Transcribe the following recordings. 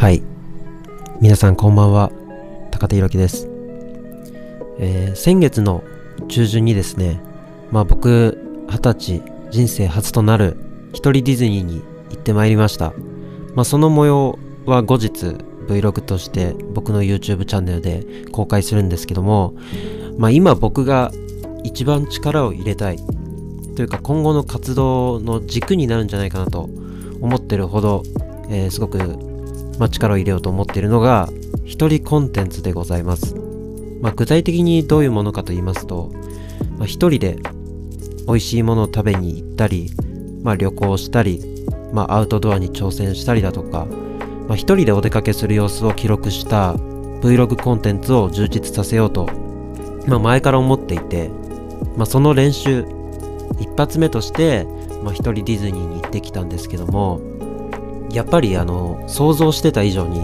はい。皆さんこんばんは。高手弘樹です、えー、先月の中旬にですねまあ僕二十歳人生初となる一人ディズニーに行ってまいりました。まあその模様は後日 Vlog として僕の YouTube チャンネルで公開するんですけどもまあ今僕が一番力を入れたいというか今後の活動の軸になるんじゃないかなと思ってるほど、えー、すごく、まあ、力を入れようと思っているのが一人コンテンツでございます。まあ、具体的にどういうものかと言いますと、まあ、一人で美味しいものを食べに行ったり、まあ、旅行したり、まあ、アウトドアに挑戦したりだとか、まあ、一人でお出かけする様子を記録した Vlog コンテンツを充実させようと、まあ、前から思っていて、まあ、その練習一発目として、まあ、一人ディズニーに行ってきたんですけどもやっぱりあの想像してた以上に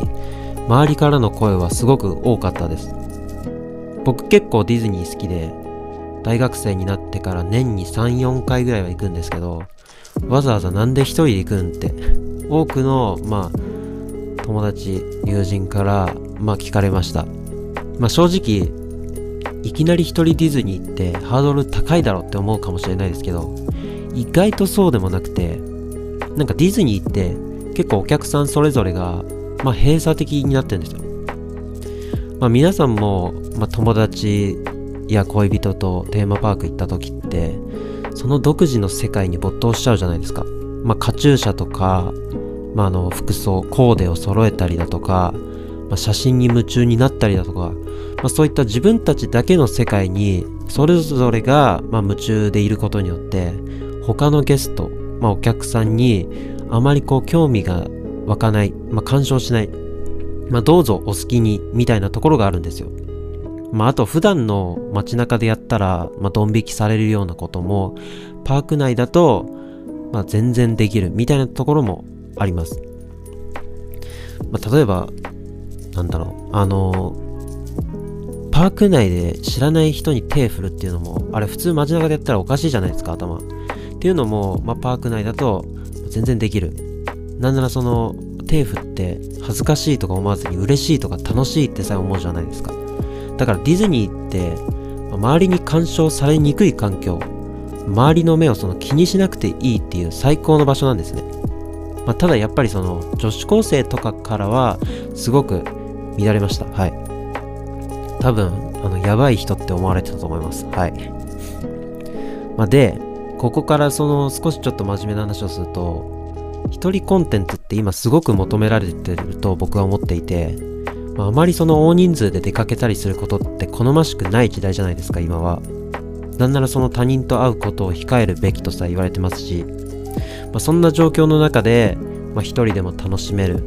周りからの声はすごく多かったです。僕結構ディズニー好きで大学生になってから年に34回ぐらいは行くんですけどわざわざなんで一人で行くんって多くのまあ友達友人からまあ聞かれました。まあ正直いきなり一人ディズニーってハードル高いだろって思うかもしれないですけど意外とそうでもなくてなんかディズニーって結構お客さんそれぞれがまあ、閉鎖的になってるんですよ。まあ、皆さんも、まあ、友達や恋人とテーマパーク行った時って、その独自の世界に没頭しちゃうじゃないですか。まあ、カチューシャとか、まあ、あの、服装、コーデを揃えたりだとか、まあ、写真に夢中になったりだとか、まあ、そういった自分たちだけの世界に、それぞれが、まあ、夢中でいることによって、他のゲスト、まあ、お客さんに、あまりこう興味が湧かない、まあ、干渉しない、まあ、どうぞお好きに、みたいなところがあるんですよ。まあ、あと普段の街中でやったら、まあ、ドン引きされるようなことも、パーク内だと、まあ、全然できる、みたいなところもあります。まあ、例えば、なんだろう、あのパーク内で知らない人に手振るっていうのも、あれ普通街中でやったらおかしいじゃないですか、頭。っていうのも、まあ、パーク内だと全然できる。なんならその手振って恥ずかしいとか思わずに嬉しいとか楽しいってさえ思うじゃないですか。だからディズニーって周りに干渉されにくい環境周りの目をその気にしなくていいっていう最高の場所なんですね、まあ、ただやっぱりその女子高生とかからはすごく乱れました。はい。多分あのやばい人って思われてたと思います。はい、まあ、でここからその少しちょっと真面目な話をすると一人コンテンツって今すごく求められてると僕は思っていて、まあ、あまりその大人数で出かけたりすることって好ましくない時代じゃないですか今は。なんならその他人と会うことを控えるべきとさ言われてますし、まあ、そんな状況の中で、まあ、一人でも楽しめる、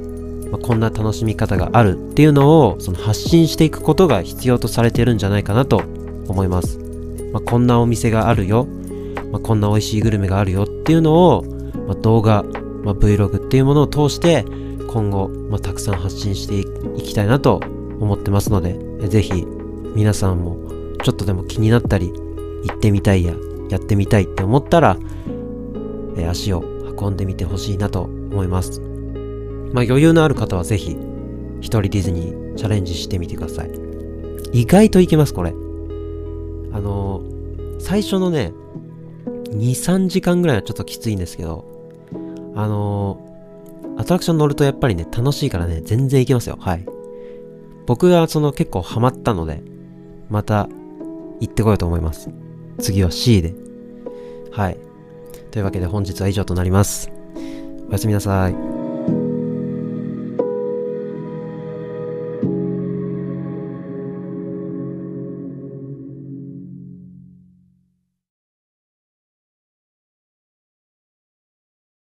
まあ、こんな楽しみ方があるっていうのをその発信していくことが必要とされてるんじゃないかなと思います、まあ、こんなお店があるよ、まあ、こんな美味しいグルメがあるよっていうのを、まあ、動画まあ、Vlog っていうものを通して今後、まあ、たくさん発信していきたいなと思ってますので、ぜひ皆さんもちょっとでも気になったり、行ってみたいや、やってみたいって思ったら、え足を運んでみてほしいなと思います。まあ余裕のある方はぜひ、一人ディズニーチャレンジしてみてください。意外といけます、これ。あのー、最初のね、2、3時間ぐらいはちょっときついんですけど、あのー、アトラクション乗るとやっぱりね、楽しいからね、全然行けますよ。はい。僕がその結構ハマったので、また行ってこようと思います。次は C で。はい。というわけで本日は以上となります。おやすみなさい。